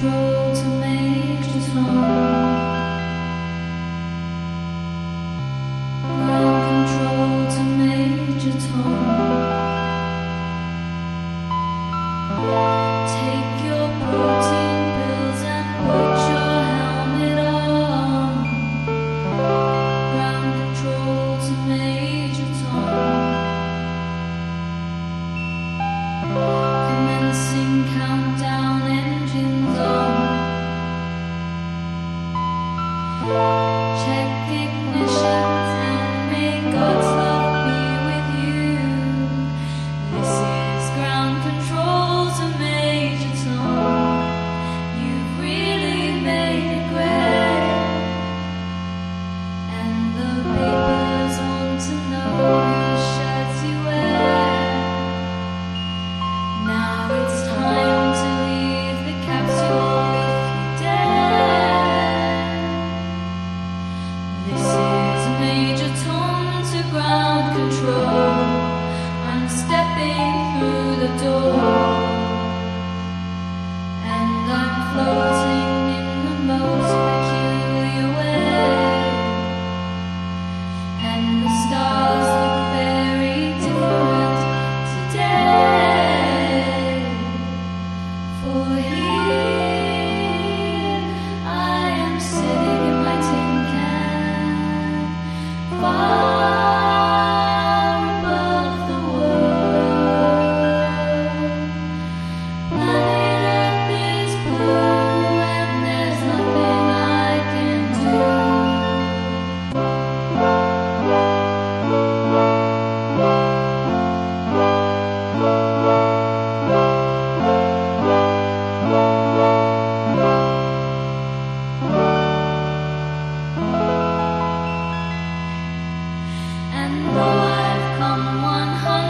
control Check control. I'm stepping through the door. And though I've come one hundred